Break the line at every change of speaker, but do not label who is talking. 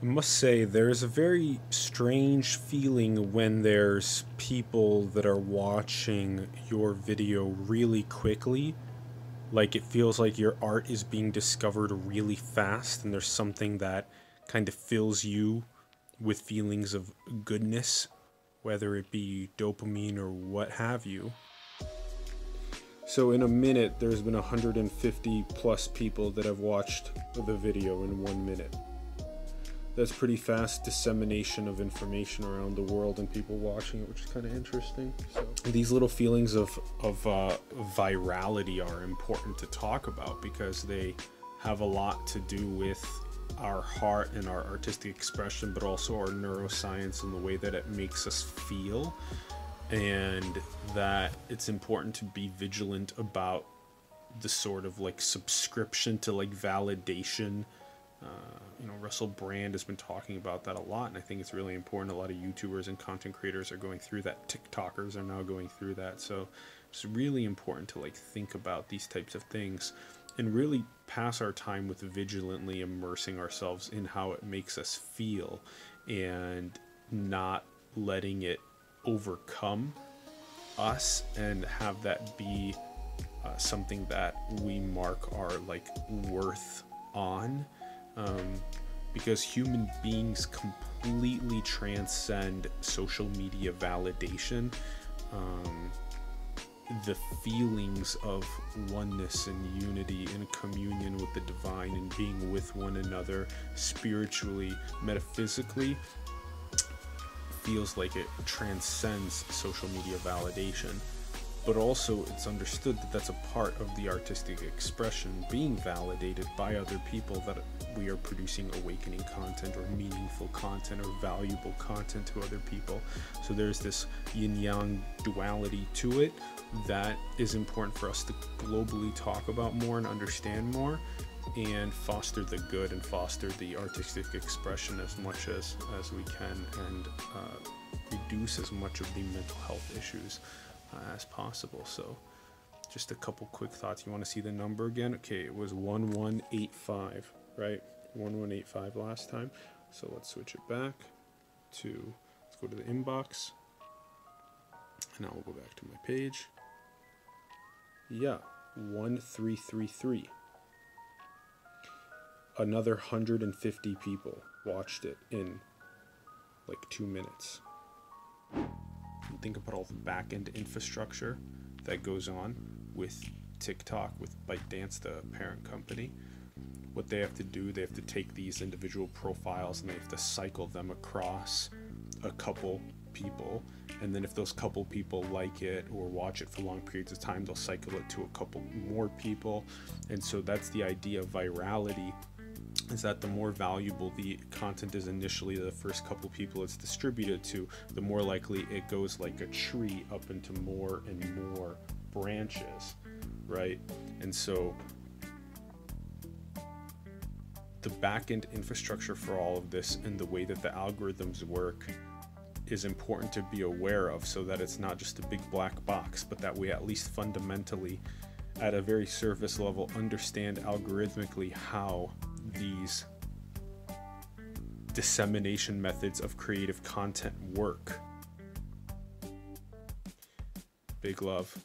I must say, there's a very strange feeling when there's people that are watching your video really quickly. Like it feels like your art is being discovered really fast, and there's something that kind of fills you with feelings of goodness, whether it be dopamine or what have you. So, in a minute, there's been 150 plus people that have watched the video in one minute that's pretty fast dissemination of information around the world and people watching it, which is kind of interesting. So these little feelings of of uh, virality are important to talk about because they have a lot to do with our heart and our artistic expression, but also our neuroscience and the way that it makes us feel, and that it's important to be vigilant about the sort of like subscription to like validation. Uh, you know Russell Brand has been talking about that a lot, and I think it's really important. A lot of YouTubers and content creators are going through that. TikTokers are now going through that. So it's really important to like think about these types of things and really pass our time with vigilantly immersing ourselves in how it makes us feel and not letting it overcome us and have that be uh, something that we mark our like worth on um, because human beings completely transcend social media validation. Um, the feelings of oneness and unity and communion with the divine and being with one another spiritually, metaphysically, feels like it transcends social media validation but also it's understood that that's a part of the artistic expression being validated by other people that we are producing awakening content or meaningful content or valuable content to other people. So there's this yin yang duality to it that is important for us to globally talk about more and understand more and foster the good and foster the artistic expression as much as as we can and uh, reduce as much of the mental health issues uh, as possible. So, just a couple quick thoughts. You want to see the number again? Okay, it was 1185, right? 1185 last time. So let's switch it back to, let's go to the inbox. And now we'll go back to my page. Yeah, 1333. Another 150 people watched it in like two minutes think about all the back end infrastructure that goes on with TikTok, with ByteDance, the parent company. What they have to do, they have to take these individual profiles and they have to cycle them across a couple people. And then if those couple people like it or watch it for long periods of time, they'll cycle it to a couple more people. And so that's the idea of virality is that the more valuable the content is initially the first couple people it's distributed to the more likely it goes like a tree up into more and more branches right and so the backend infrastructure for all of this and the way that the algorithms work is important to be aware of so that it's not just a big black box but that we at least fundamentally at a very surface level understand algorithmically how these dissemination methods of creative content work. Big love.